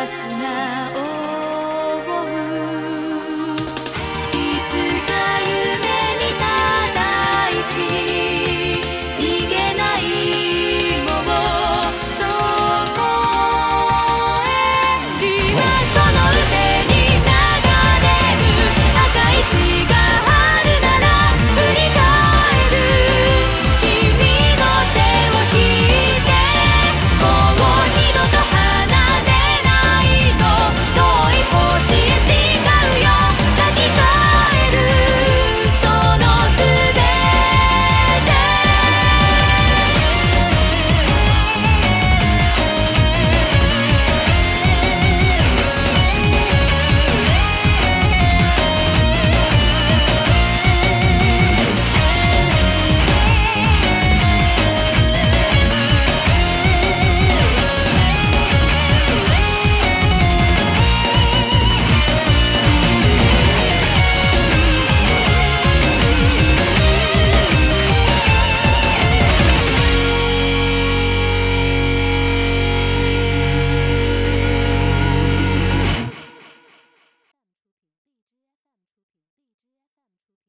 last